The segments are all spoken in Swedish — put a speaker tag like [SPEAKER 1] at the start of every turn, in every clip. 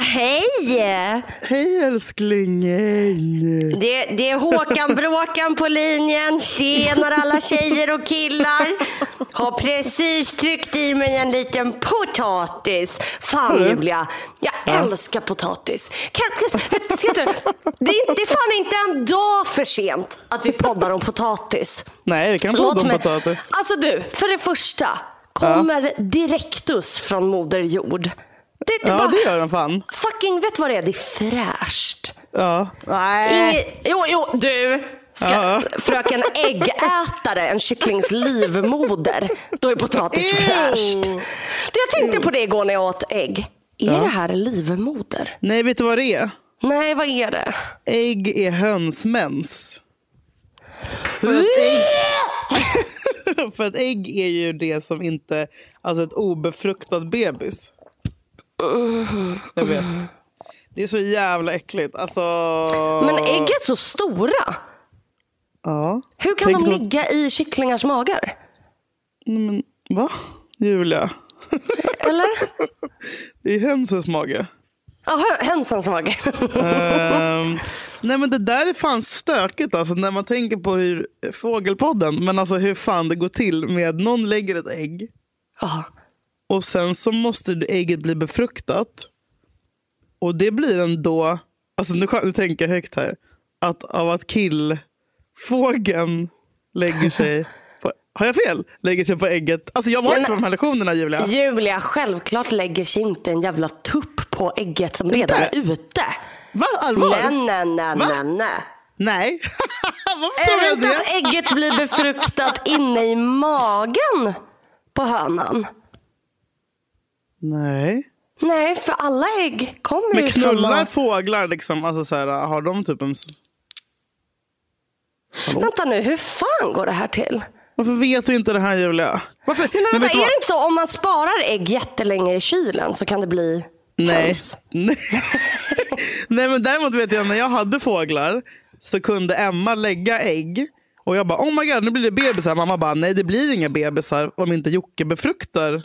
[SPEAKER 1] Hej!
[SPEAKER 2] Hej älsklingen.
[SPEAKER 1] Det, det är Håkan Bråkan på linjen. Tjenare alla tjejer och killar. Har precis tryckt i mig en liten potatis. Fan? Julia, jag älskar potatis. Det, är, det är fan inte en dag för sent att vi poddar om potatis.
[SPEAKER 2] Nej, vi kan podda om potatis.
[SPEAKER 1] Alltså du, för det första. Kommer direktus från Moder Jord. Det inte
[SPEAKER 2] Ja,
[SPEAKER 1] bara,
[SPEAKER 2] det gör den fan.
[SPEAKER 1] Fucking, vet du vad det är? Det är fräscht.
[SPEAKER 2] Ja. Nej.
[SPEAKER 1] Inge, jo, jo, du. Ska,
[SPEAKER 2] Ja.
[SPEAKER 1] Fröken äggätare, en kycklings livmoder. Då är potatis
[SPEAKER 2] Ew.
[SPEAKER 1] fräscht. Du, Jag tänkte på det igår när jag åt ägg. Är det här livmoder?
[SPEAKER 2] Nej, vet du vad det är?
[SPEAKER 1] Nej, vad är det?
[SPEAKER 2] Ägg är hönsmens. För att, ägg... för att ägg är ju det som inte, alltså ett obefruktad bebis. Jag vet. Det är så jävla äckligt. Alltså...
[SPEAKER 1] Men ägg är så stora.
[SPEAKER 2] Ja.
[SPEAKER 1] Hur kan
[SPEAKER 2] Tänk
[SPEAKER 1] de
[SPEAKER 2] då-
[SPEAKER 1] ligga i kycklingars magar?
[SPEAKER 2] Men, va? Julia?
[SPEAKER 1] Eller?
[SPEAKER 2] Det är hönsens mage.
[SPEAKER 1] Ja, hö- hönsens mage.
[SPEAKER 2] Ehm, nej men det där är fan stökigt alltså när man tänker på hur fågelpodden, men alltså hur fan det går till med att någon lägger ett ägg
[SPEAKER 1] Ja.
[SPEAKER 2] Och sen så måste ägget bli befruktat. Och det blir ändå, alltså nu, kan- nu tänker jag högt här, att av att killfågeln lägger sig på, har jag fel? Lägger sig på ägget. Alltså jag var
[SPEAKER 1] Nej,
[SPEAKER 2] inte på de här lektionerna Julia.
[SPEAKER 1] Julia, självklart lägger sig inte en jävla tupp på ägget som redan är ute.
[SPEAKER 2] Va? Allvar?
[SPEAKER 1] Nej, nej, nej, nej, nej.
[SPEAKER 2] Nej. Varför
[SPEAKER 1] Är det inte att ägget blir befruktat inne i magen på hönan?
[SPEAKER 2] Nej.
[SPEAKER 1] Nej, för alla ägg kommer
[SPEAKER 2] Men
[SPEAKER 1] ju från
[SPEAKER 2] knullar
[SPEAKER 1] magen.
[SPEAKER 2] fåglar liksom, alltså så här, har de typ en... Hallå?
[SPEAKER 1] Vänta nu, hur fan går det här till?
[SPEAKER 2] Varför vet du inte det här Julia? Varför?
[SPEAKER 1] Nej, men
[SPEAKER 2] vet
[SPEAKER 1] vänta, är
[SPEAKER 2] vad?
[SPEAKER 1] det inte så om man sparar ägg jättelänge i kylen så kan det bli
[SPEAKER 2] Nej.
[SPEAKER 1] höns?
[SPEAKER 2] Nej. Nej men däremot vet jag när jag hade fåglar så kunde Emma lägga ägg och jag bara oh my god nu blir det bebisar. Mamma bara nej det blir inga bebisar om inte Jocke befruktar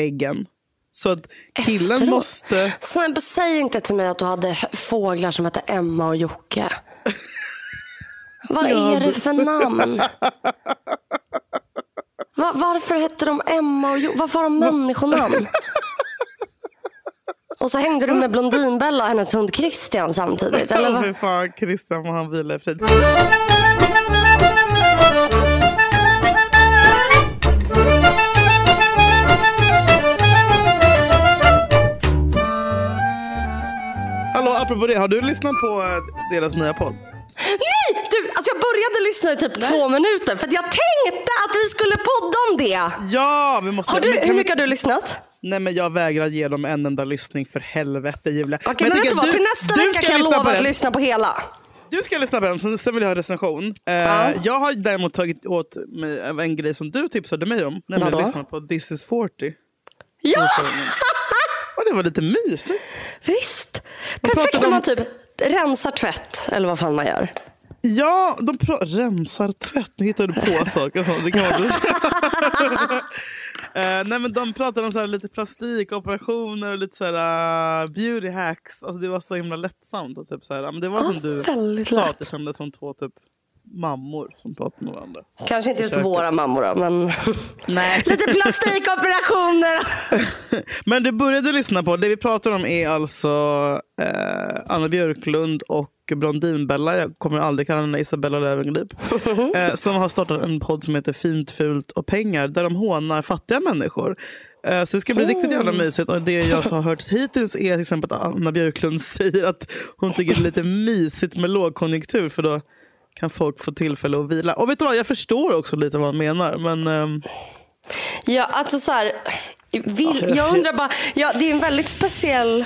[SPEAKER 2] äggen. Så att killen
[SPEAKER 1] Efteråt.
[SPEAKER 2] måste...
[SPEAKER 1] Snälla, säg inte till mig att du hade fåglar som hette Emma och Jocke. Vad är det för namn? Va, varför hette de Emma och Jocke? Varför har de människonamn? Och så hängde du med Blondinbella och hennes hund Christian samtidigt? Eller vad?
[SPEAKER 2] fy fan Christian må han vila i frid. Hallå, apropå det, har du lyssnat på eh, deras nya podd?
[SPEAKER 1] Nej! Du, alltså jag började lyssna i typ två minuter för jag tänkte att vi skulle podda om det.
[SPEAKER 2] Ja, vi måste...
[SPEAKER 1] Har du,
[SPEAKER 2] men
[SPEAKER 1] hur
[SPEAKER 2] vi-
[SPEAKER 1] mycket har du lyssnat?
[SPEAKER 2] Nej men jag vägrar ge dem en enda lyssning för helvete Julia.
[SPEAKER 1] Okej, men,
[SPEAKER 2] jag
[SPEAKER 1] vet du vad? Till nästa
[SPEAKER 2] du
[SPEAKER 1] vecka kan jag lova att lyssna på hela.
[SPEAKER 2] Du ska lyssna på den, sen- sen vill jag ha recension. Eh, Jag har däremot tagit åt mig en grej som du tipsade mig om. Nämligen lyssna på This is 40.
[SPEAKER 1] Ja,
[SPEAKER 2] Och det var lite mysigt.
[SPEAKER 1] visst. Perfekt när
[SPEAKER 2] om-
[SPEAKER 1] man typ rensar tvätt eller vad fan man gör.
[SPEAKER 2] Ja, de pra- rensar tvätt. Nu hittar du på saker sånt. Det kan. Eh, nej, men de pratade om så här lite plastikoperationer och lite så här, uh, beauty hacks. Alltså, det var så himla lättsamt. Och typ så här, men det var
[SPEAKER 1] Ja,
[SPEAKER 2] som du
[SPEAKER 1] väldigt
[SPEAKER 2] sa,
[SPEAKER 1] lätt.
[SPEAKER 2] att det kändes som två typ, mammor som pratade med varandra.
[SPEAKER 1] Kanske inte just
[SPEAKER 2] Försöker.
[SPEAKER 1] våra mammor då, men
[SPEAKER 2] Nej.
[SPEAKER 1] lite plastikoperationer.
[SPEAKER 2] Men du började lyssna på, det vi pratar om är alltså eh, Anna Björklund och Blondinbella, jag kommer aldrig kalla henne Isabella Löwengrip, eh, som har startat en podd som heter Fint, fult och pengar där de hånar fattiga människor. Eh, så det ska bli riktigt jävla mysigt. Och det jag har hört hittills är till exempel att Anna Björklund säger att hon tycker det är lite mysigt med lågkonjunktur för då kan folk få tillfälle att vila. Och vet du vad, jag förstår också lite vad han menar. Men ehm,
[SPEAKER 1] Ja, alltså så här. Vill, jag undrar bara, ja, det är en väldigt speciell...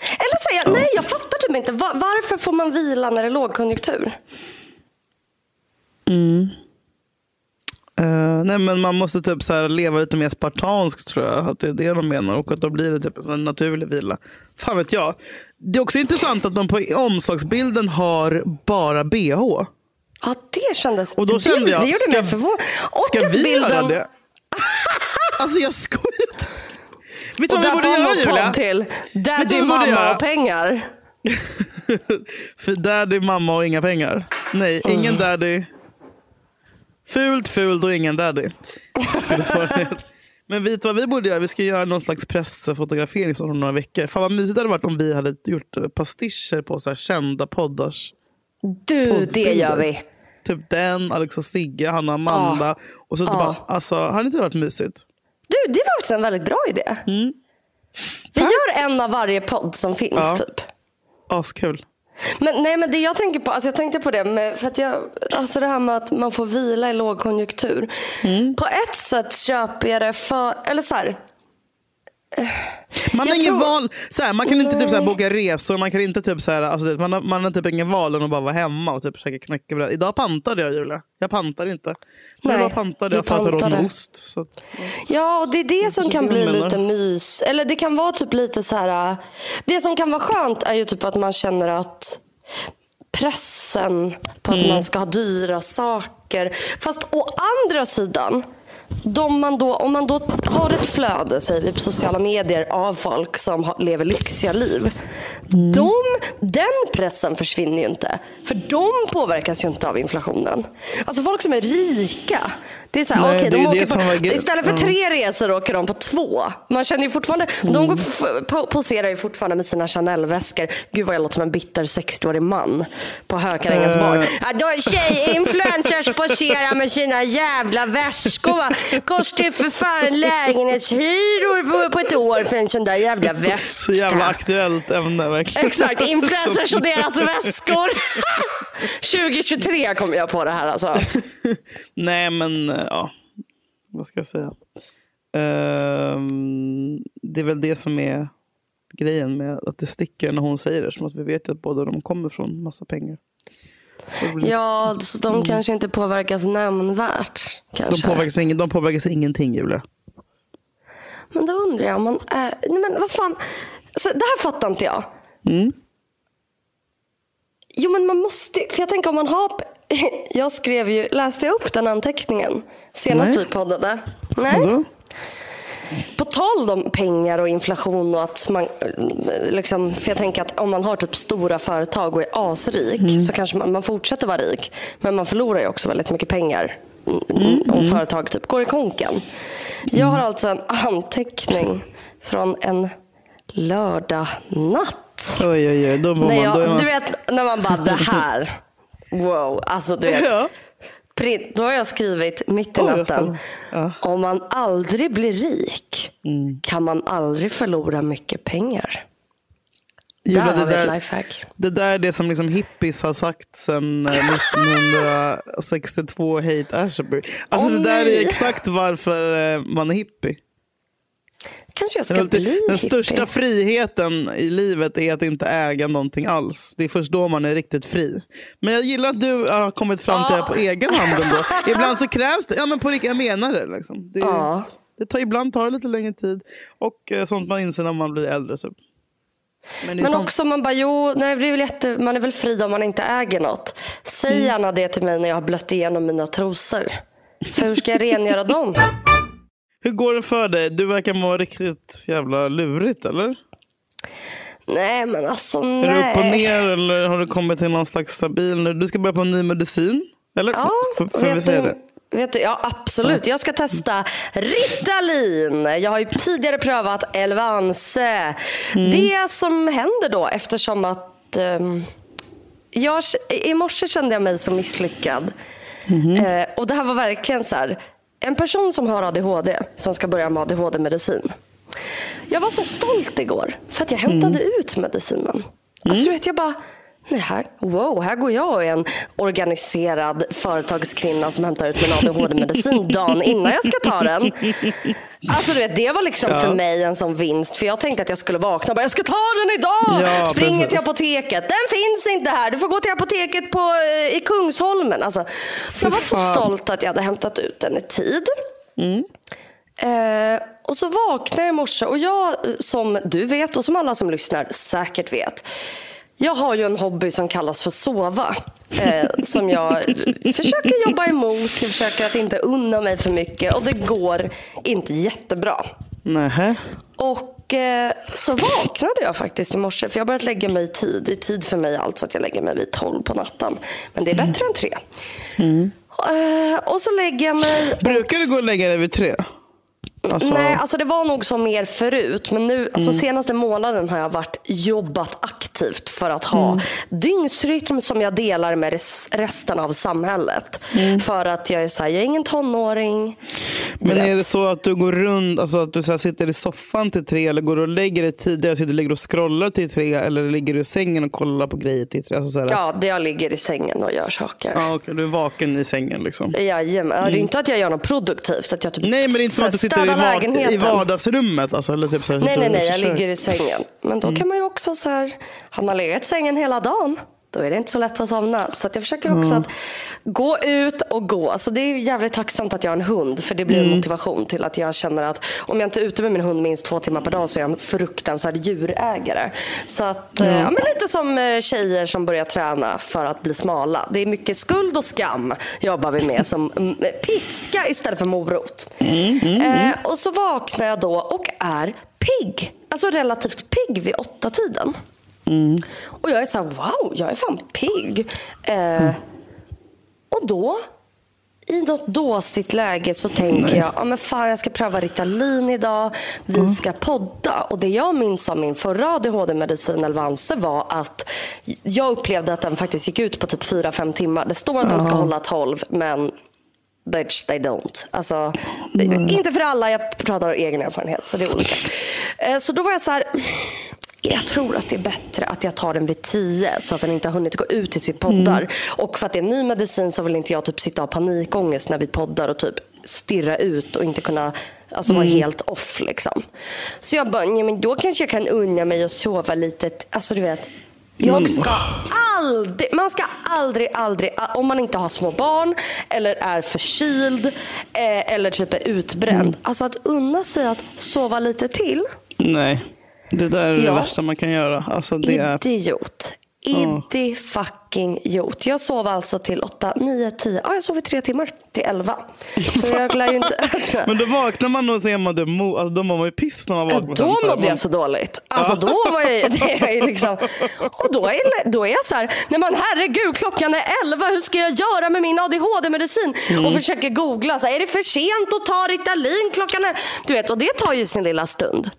[SPEAKER 1] Eller så jag, nej jag fattar typ inte. Va- varför får man vila när det är lågkonjunktur?
[SPEAKER 2] Eh, nej Nej, men man måste typ så här leva lite mer spartanskt tror jag. Att det är det de menar. Och att då blir det typ en sån naturlig vila. Fan vet jag. Det är också intressant att de på omslagsbilden har bara bh.
[SPEAKER 1] Ja, det kändes...
[SPEAKER 2] Och då kände jag,
[SPEAKER 1] det, det gjorde
[SPEAKER 2] ska-
[SPEAKER 1] mig förvånad.
[SPEAKER 2] Ska vi
[SPEAKER 1] bilden...
[SPEAKER 2] göra det? Alltså jag skojar. Vet du vad vi borde göra Julia?
[SPEAKER 1] till Daddy, mamma och pengar.
[SPEAKER 2] För daddy, mamma och inga pengar. Nej, ingen daddy. Fult, fult och ingen daddy. Det. Men vet du vad vi borde göra? Vi ska göra någon slags pressfotografering om några veckor. Fan vad mysigt det hade varit om vi hade gjort eh, pastischer på så här kända poddars.
[SPEAKER 1] Du, det
[SPEAKER 2] Poddbilder.
[SPEAKER 1] gör vi.
[SPEAKER 2] Typ den, Alex och Sigge, Hanna och Amanda. Och så typ
[SPEAKER 1] Ja.
[SPEAKER 2] bara, alltså, hade inte det varit mysigt?
[SPEAKER 1] Du, det var faktiskt en väldigt bra idé. Vi gör en av varje podd som finns
[SPEAKER 2] Ja.
[SPEAKER 1] typ.
[SPEAKER 2] Askul.
[SPEAKER 1] Men, nej, men det jag tänker på, alltså jag tänkte på det, med, för att jag, alltså det här med att man får vila i lågkonjunktur.
[SPEAKER 2] Mm.
[SPEAKER 1] På ett sätt köper jag det för, eller så här,
[SPEAKER 2] Man har
[SPEAKER 1] Jag
[SPEAKER 2] ingen
[SPEAKER 1] tror-
[SPEAKER 2] val. Så här, man kan inte typ så här, boka resor. Man kan inte typ så här, alltså, man, har, man har typ ingen val än att bara vara hemma och typ käka knäckebröd. Idag pantade jag Julia. Jag pantar inte. Men
[SPEAKER 1] Nej,
[SPEAKER 2] idag pantade jag för att jag råd med
[SPEAKER 1] pantade.
[SPEAKER 2] ost. Så att,
[SPEAKER 1] Ja, och det är det som kan bli
[SPEAKER 2] jag menar.
[SPEAKER 1] lite mys. Eller det kan vara typ lite så här. Det som kan vara skönt är ju typ att man känner att pressen på att man ska ha dyra saker. Fast å andra sidan, man då, om man då har ett flöde säger vi, på sociala medier av folk som lever lyxiga liv. De, den pressen försvinner ju inte. För de påverkas ju inte av inflationen. Alltså folk som är rika. Det är så här,
[SPEAKER 2] Nej, det
[SPEAKER 1] de åker
[SPEAKER 2] var
[SPEAKER 1] på, istället för tre resor åker de på två. Man känner ju fortfarande,
[SPEAKER 2] Mm.
[SPEAKER 1] de går, po- poserar ju fortfarande med sina Chanel-väskor. Gud vad jag låter som en bitter 60-årig man på Hökarängens
[SPEAKER 2] Eh.
[SPEAKER 1] bar. Ja, tjej, influencers poserar med sina jävla väskor. Va? Kostar ju för fan lägenhetshyror på, ett år för en sån där jävla väska.
[SPEAKER 2] så jävla aktuellt ämne verkligen.
[SPEAKER 1] Exakt, influencers och deras väskor. 2023 kom jag på det här alltså.
[SPEAKER 2] Nej men eh, ja, vad ska jag säga? Ehm, det är väl det som är grejen med att det sticker när hon säger det. Som att vi vet att båda de kommer från massa pengar.
[SPEAKER 1] Ja, så de kanske inte påverkas nämnvärt.
[SPEAKER 2] De
[SPEAKER 1] Kanske.
[SPEAKER 2] påverkas, ing- de påverkas ingenting Julia.
[SPEAKER 1] Men då undrar jag man är... Nej men vad fan. Så det här fattar inte jag.
[SPEAKER 2] Mm.
[SPEAKER 1] Jo men man måste För jag tänker om man har... Jag skrev ju... Läste jag upp den anteckningen? Senast
[SPEAKER 2] Nej.
[SPEAKER 1] vi poddade? Nej.
[SPEAKER 2] Vadå?
[SPEAKER 1] På tal om pengar och inflation och att man... Liksom, för jag tänker att om man har typ stora företag och är asrik
[SPEAKER 2] Mm.
[SPEAKER 1] så kanske man, man fortsätter vara rik. Men man förlorar ju också väldigt mycket pengar
[SPEAKER 2] Mm.
[SPEAKER 1] om företag typ går i konken. Jag har alltså en anteckning från en lördag natt.
[SPEAKER 2] Oj oj oj, då mår man, då
[SPEAKER 1] jag,
[SPEAKER 2] man...
[SPEAKER 1] du vet när man bara det här. Wow, alltså du vet.
[SPEAKER 2] Ja.
[SPEAKER 1] Då har jag skrivit mitt i natten.
[SPEAKER 2] Ja.
[SPEAKER 1] Om man aldrig blir rik
[SPEAKER 2] Mm.
[SPEAKER 1] kan man aldrig förlora mycket pengar.
[SPEAKER 2] Julia,
[SPEAKER 1] där har vi ett lifehack.
[SPEAKER 2] Det där är det som liksom hippies har sagt sedan eh, 1962, Hate Ashbury. Alltså
[SPEAKER 1] Åh,
[SPEAKER 2] det där
[SPEAKER 1] nej.
[SPEAKER 2] är exakt varför eh, man är hippie.
[SPEAKER 1] Kanske jag
[SPEAKER 2] Den,
[SPEAKER 1] ska bli
[SPEAKER 2] den
[SPEAKER 1] hippie.
[SPEAKER 2] största friheten i livet är att inte äga någonting alls. Det är först då man är riktigt fri. Men jag gillar att du har kommit fram till det på egen hand ändå. Ibland så krävs det, ja men på riktigt, jag menar det. Liksom. det,
[SPEAKER 1] Ja.
[SPEAKER 2] det tar, ibland tar det lite längre tid. Och eh, sånt man inser när man blir äldre. Typ. Men, är
[SPEAKER 1] Men
[SPEAKER 2] sånt-
[SPEAKER 1] också man bara, jo, nej, det är väl jätte, man är väl fri om man inte äger något. Säg
[SPEAKER 2] Mm.
[SPEAKER 1] gärna det till mig när jag har blött igenom mina trosor. För hur ska jag rengöra dem?
[SPEAKER 2] Hur går det för dig? Du verkar må riktigt jävla lurigt, eller?
[SPEAKER 1] Nej men alltså
[SPEAKER 2] Är
[SPEAKER 1] nej.
[SPEAKER 2] du upp och ner eller har du kommit till någon slags stabil nu? Du ska börja på en ny medicin? Eller?
[SPEAKER 1] Ja,
[SPEAKER 2] F- får vi säga
[SPEAKER 1] du-
[SPEAKER 2] det?
[SPEAKER 1] Vet du, ja absolut. Jag ska testa Ritalin. Jag har ju tidigare prövat Elvanse.
[SPEAKER 2] Mm.
[SPEAKER 1] Det som händer då eftersom att ehm, jag, i morse kände jag mig så misslyckad.
[SPEAKER 2] Mhm.
[SPEAKER 1] Eh, och det här var verkligen så här. En person som har ADHD som ska börja med ADHD-medicin. Jag var så stolt igår för att jag hämtade
[SPEAKER 2] Mm.
[SPEAKER 1] ut medicinen. Alltså, du vet, jag bara, Nej, här, wow, här går jag och är en organiserad företagskvinna som hämtar ut min ADHD-medicin dagen innan jag ska ta den. Alltså du vet, det var liksom
[SPEAKER 2] Ja.
[SPEAKER 1] för mig en sån vinst. För jag tänkte att jag skulle vakna och bara, jag ska ta den idag!
[SPEAKER 2] Ja,
[SPEAKER 1] Springer
[SPEAKER 2] precis.
[SPEAKER 1] till apoteket. Den finns inte här. Du får gå till apoteket på, eh, i Kungsholmen. Alltså, så jag var så stolt att jag hade hämtat ut den i tid. Eh, och så vaknade jag i morse och jag eh, som du vet och som alla som lyssnar säkert vet. Jag har ju en hobby som kallas för sova. Eh, som jag försöker jobba emot. Jag försöker att inte unna mig för mycket och det går inte jättebra.
[SPEAKER 2] Nähä.
[SPEAKER 1] Och eh, så vaknade jag faktiskt i morse. För jag har börjat lägga mig i tid. Det är tid för mig alltså att jag lägger mig vid 12 på natten. Men det är bättre än tre. Eh, och så lägger jag mig.
[SPEAKER 2] Brukar du gå och lägga dig vid tre? Alltså,
[SPEAKER 1] Nej, alltså det var nog som mer förut. Men nu, alltså senaste månaden har jag varit jobbat aktivt för att ha dygnsrytm som jag delar med res, resten av samhället. För att jag är så här, jag är ingen tonåring.
[SPEAKER 2] Men
[SPEAKER 1] vet.
[SPEAKER 2] är det så att du går runt, alltså att du så sitter i soffan till tre eller går du och lägger dig tidigare, så du ligger och scrollar till tre eller ligger du i sängen och kollar på grejer till tre? Alltså så här,
[SPEAKER 1] Ja, det jag ligger i sängen och gör saker.
[SPEAKER 2] Ja, okej, du är vaken i sängen liksom.
[SPEAKER 1] Jajamän. Det är inte att jag gör något produktivt. Att jag typ
[SPEAKER 2] Nej, men det är inte som att du sitter i, var- i vardagsrummet. Alltså, eller typ så här,
[SPEAKER 1] Nej,
[SPEAKER 2] sitter
[SPEAKER 1] nej,
[SPEAKER 2] och
[SPEAKER 1] nej. Jag ligger i sängen. Men då kan man ju också så här, har man legat i sängen hela dagen, då är det inte så lätt att somna. Så att jag försöker också att gå ut och gå. Så det är jävligt tacksamt att jag har en hund. För det blir en motivation till att jag känner att om jag inte är ute med min hund minst två timmar per dag så är jag en fruktansvärd djurägare. Så att, eh, ja, men lite som eh, tjejer som börjar träna för att bli smala. Det är mycket skuld och skam jobbar vi med som mm, piska istället för morot. Eh, och så vaknar jag då och är pigg. Alltså relativt pigg vid åtta tiden. Och jag är så här, wow, jag är fan pigg. Eh, och då, i något dåsigt läge så tänker jag, ja men fan jag ska pröva Ritalin idag. Vi ska podda. Och det jag minns av min förra ADHD-medicin Elvanse var att jag upplevde att den faktiskt gick ut på typ 4-5 timmar. Det står att de ska hålla 12 men Bitch, they don't. Alltså, inte för alla, jag pratar av egen erfarenhet. Så det är olika. Eh, Så då var jag så här, jag tror att det är bättre att jag tar den vid 10 så att den inte har hunnit gå ut tills vi poddar. Och för att det är ny medicin så vill inte jag typ sitta och ha panikångest när vi poddar och typ stirra ut och inte kunna alltså, vara helt off. Liksom. Så jag bara, ja, men då kanske jag kan unna mig och sova lite. Alltså du vet, jag ska aldrig, man ska aldrig, aldrig, om man inte har små barn eller är förkyld eh, eller typ är utbränd. Alltså att unna sig att sova lite till.
[SPEAKER 2] Nej, det där är det
[SPEAKER 1] Ja.
[SPEAKER 2] värsta man kan göra. Alltså, det är...
[SPEAKER 1] Idiot. Idi fucking jot. Jag sov alltså till 8, 9, 10. Ja, jag sov i tre timmar till 11. Så jag lär ju inte... Alltså,
[SPEAKER 2] Men då vaknar man och ser man det, mo- alltså, då mår man ju piss när man vaknar.
[SPEAKER 1] då mådde
[SPEAKER 2] Man-
[SPEAKER 1] jag så dåligt. Alltså då var jag, det är ju liksom, och då är, då är jag så här, nej men herregud klockan är 11, hur ska jag göra med min ADHD-medicin?
[SPEAKER 2] Mm.
[SPEAKER 1] Och försöker googla, så här, är det för sent att ta Ritalin klockan är, du vet, och det tar ju sin lilla stund.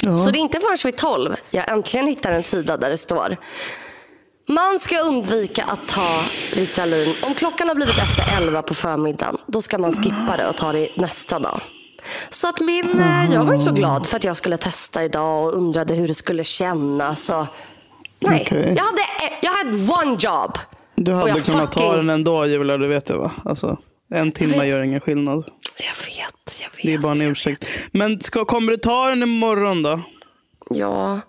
[SPEAKER 1] Så det är inte förrän vid 12 jag äntligen hittar en sida där det står man ska undvika att ta Ritalin. Om klockan har blivit efter 11 på förmiddagen, då ska man skippa det och ta det nästa dag. Så att min, eh, jag var ju så glad för att jag skulle testa idag och undrade hur det skulle kännas. Och, nej,
[SPEAKER 2] Okej.
[SPEAKER 1] jag, hade, jag hade one job.
[SPEAKER 2] Du hade kunnat ta
[SPEAKER 1] fucking-
[SPEAKER 2] den ändå Julia, du vet det va? Alltså, en timme gör ingen skillnad.
[SPEAKER 1] Jag vet, jag vet.
[SPEAKER 2] Det är bara en ursäkt. Men ska, kommer du ta den imorgon då?
[SPEAKER 1] Ja.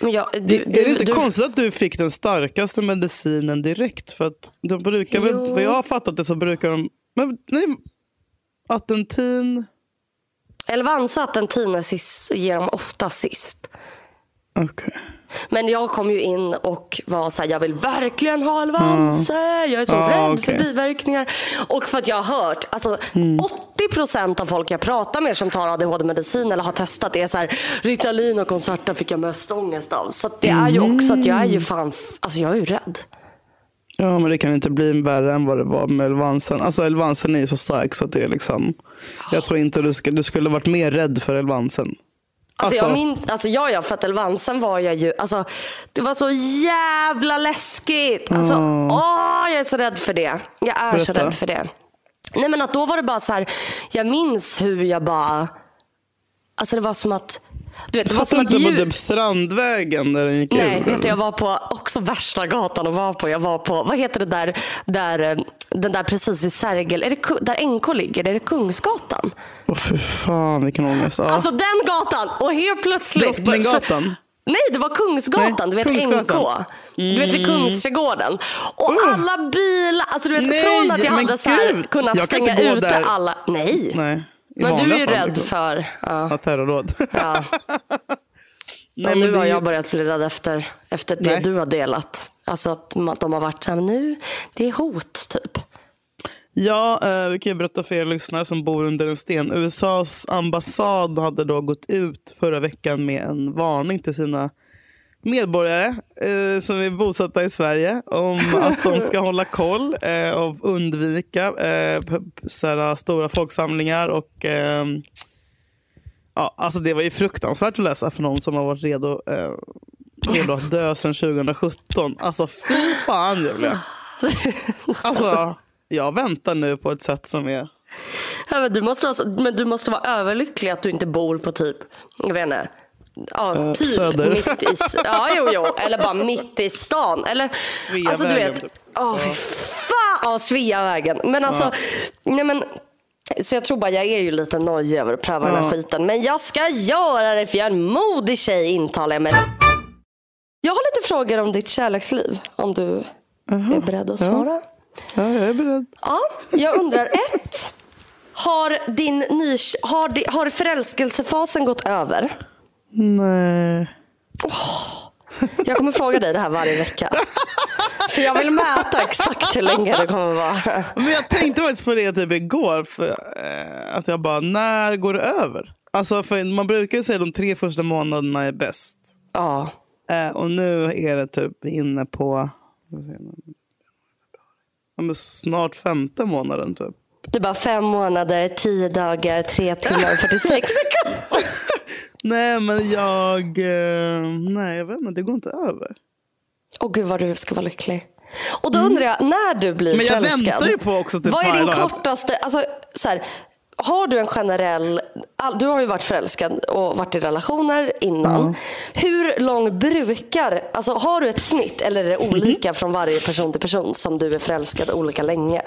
[SPEAKER 1] Jag, du,
[SPEAKER 2] Det,
[SPEAKER 1] du,
[SPEAKER 2] är det inte
[SPEAKER 1] du,
[SPEAKER 2] konstigt att du fick den starkaste medicinen direkt? För att de brukar väl, vad jag har fattat det så brukar de... Men, nej, Attentin...
[SPEAKER 1] Elvansa att en tina sist, ger dem ofta sist.
[SPEAKER 2] Okej.
[SPEAKER 1] Men jag kom ju in och var så här, jag vill verkligen ha Alvanse. Jag är så
[SPEAKER 2] Ah,
[SPEAKER 1] rädd
[SPEAKER 2] okej.
[SPEAKER 1] för biverkningar. Och för att jag har hört, alltså 80% av folk jag pratar med som tar ADHD-medicin eller har testat är så här, Ritalin och Concerta fick jag mest ångest av. Så det är ju också att jag är ju fan, alltså jag är ju rädd.
[SPEAKER 2] Ja, men det kan inte bli värre än vad det var med Elvansen. Alltså Elvansen är ju så stark så att det är liksom... Jag tror inte du, ska, du skulle varit mer rädd för Elvansen.
[SPEAKER 1] Alltså, jag
[SPEAKER 2] Alltså-
[SPEAKER 1] minns, alltså ja, ja, för att Elvansen var jag ju, alltså det var så jävla läskigt. Alltså, åh, jag är så rädd för det. Jag är så
[SPEAKER 2] Berätta.
[SPEAKER 1] rädd för det. Nej men att då var det bara så här, jag minns hur jag bara, alltså det var som att Du vet, det var som
[SPEAKER 2] inte på typ Strandvägen där den gick
[SPEAKER 1] Nej,
[SPEAKER 2] ur?
[SPEAKER 1] du, jag var på också värsta gatan att vara på. Jag var på, vad heter det där, där eh, den där precis i Sergel, är det, där NK ligger, är det Kungsgatan?
[SPEAKER 2] Åh fy fan vilken ångest. Ja.
[SPEAKER 1] Alltså den gatan och helt plötsligt.
[SPEAKER 2] Drottninggatan?
[SPEAKER 1] Nej, det var Kungsgatan.
[SPEAKER 2] Nej,
[SPEAKER 1] du vet
[SPEAKER 2] Kungsgatan.
[SPEAKER 1] NK. Du vet vid Kungsträdgården. Och
[SPEAKER 2] Uh.
[SPEAKER 1] alla bilar. Alltså du vet
[SPEAKER 2] Nej,
[SPEAKER 1] från att jag hade så
[SPEAKER 2] gud.
[SPEAKER 1] kunnat
[SPEAKER 2] Jag
[SPEAKER 1] stänga ute alla. Nej.
[SPEAKER 2] Nej.
[SPEAKER 1] Men du är ju
[SPEAKER 2] fall,
[SPEAKER 1] rädd
[SPEAKER 2] liksom.
[SPEAKER 1] för. Ja.
[SPEAKER 2] Terrorråd.
[SPEAKER 1] Ja.
[SPEAKER 2] Nej,
[SPEAKER 1] nu
[SPEAKER 2] det
[SPEAKER 1] har jag börjat bli rädd efter, efter det
[SPEAKER 2] Nej.
[SPEAKER 1] du har delat. Alltså att de- har varit så här, nu, det är hot typ.
[SPEAKER 2] Ja, eh, vi kan ju berätta för er lyssnare som bor under en sten. USAs ambassad hade då gått ut förra veckan med en varning till sina medborgare eh, som är bosatta i Sverige om att de ska hålla koll eh, och undvika eh, såhär, stora folksamlingar. och eh, ja, alltså Det var ju fruktansvärt att läsa för någon som har varit redo, eh, redo att dö sedan 2017. Alltså fy fan Julia. Alltså, jag väntar nu på ett sätt som är...
[SPEAKER 1] Ja, men, du måste alltså, men du måste vara överlycklig att du inte bor på typ, jag vet inte, ja,
[SPEAKER 2] Eh,
[SPEAKER 1] typ
[SPEAKER 2] Söder.
[SPEAKER 1] mitt i, ja, jo, jo, eller bara mitt i stan. Eller, alltså du
[SPEAKER 2] Sveavägen,
[SPEAKER 1] vet,
[SPEAKER 2] typ.
[SPEAKER 1] åh fy fan, ja, Sveavägen. Men alltså, nej men, så jag tror bara jag är ju lite nojig över att pröva den här
[SPEAKER 2] Ja.
[SPEAKER 1] skiten. Men jag ska göra det för jag är en modig tjej intalar jag mig. Jag har lite frågor om ditt kärleksliv, om du är beredd att
[SPEAKER 2] ja.
[SPEAKER 1] svara.
[SPEAKER 2] Ja, jag är beredd.
[SPEAKER 1] Ja, jag undrar ett. Har, din ny, har, di- har förälskelsefasen gått över?
[SPEAKER 2] Nej.
[SPEAKER 1] Jag kommer fråga dig det här varje vecka. För jag vill mäta exakt hur länge det kommer vara.
[SPEAKER 2] Men jag tänkte faktiskt på det typ igår. För, eh, att jag bara, när går det över? Alltså, för man brukar ju säga de tre första månaderna är bäst.
[SPEAKER 1] Ja.
[SPEAKER 2] Eh, och nu är det typ inne på snart femte månaden. Typ.
[SPEAKER 1] Det är bara fem månader, tio dagar, tre timmar och 46 sekunder.
[SPEAKER 2] Nej, men jag... Eh, nej, jag vet inte. Det går inte över.
[SPEAKER 1] Åh gud vad du ska vara lycklig. Och då undrar jag, när du blir
[SPEAKER 2] Men jag
[SPEAKER 1] förälskad.
[SPEAKER 2] väntar ju på också typ
[SPEAKER 1] Vad är din kortaste, alltså så här, har du en generell, du har ju varit förälskad och varit i relationer innan. Hur lång brukar, alltså har du ett snitt eller är det olika från varje person till person som du är förälskad olika länge?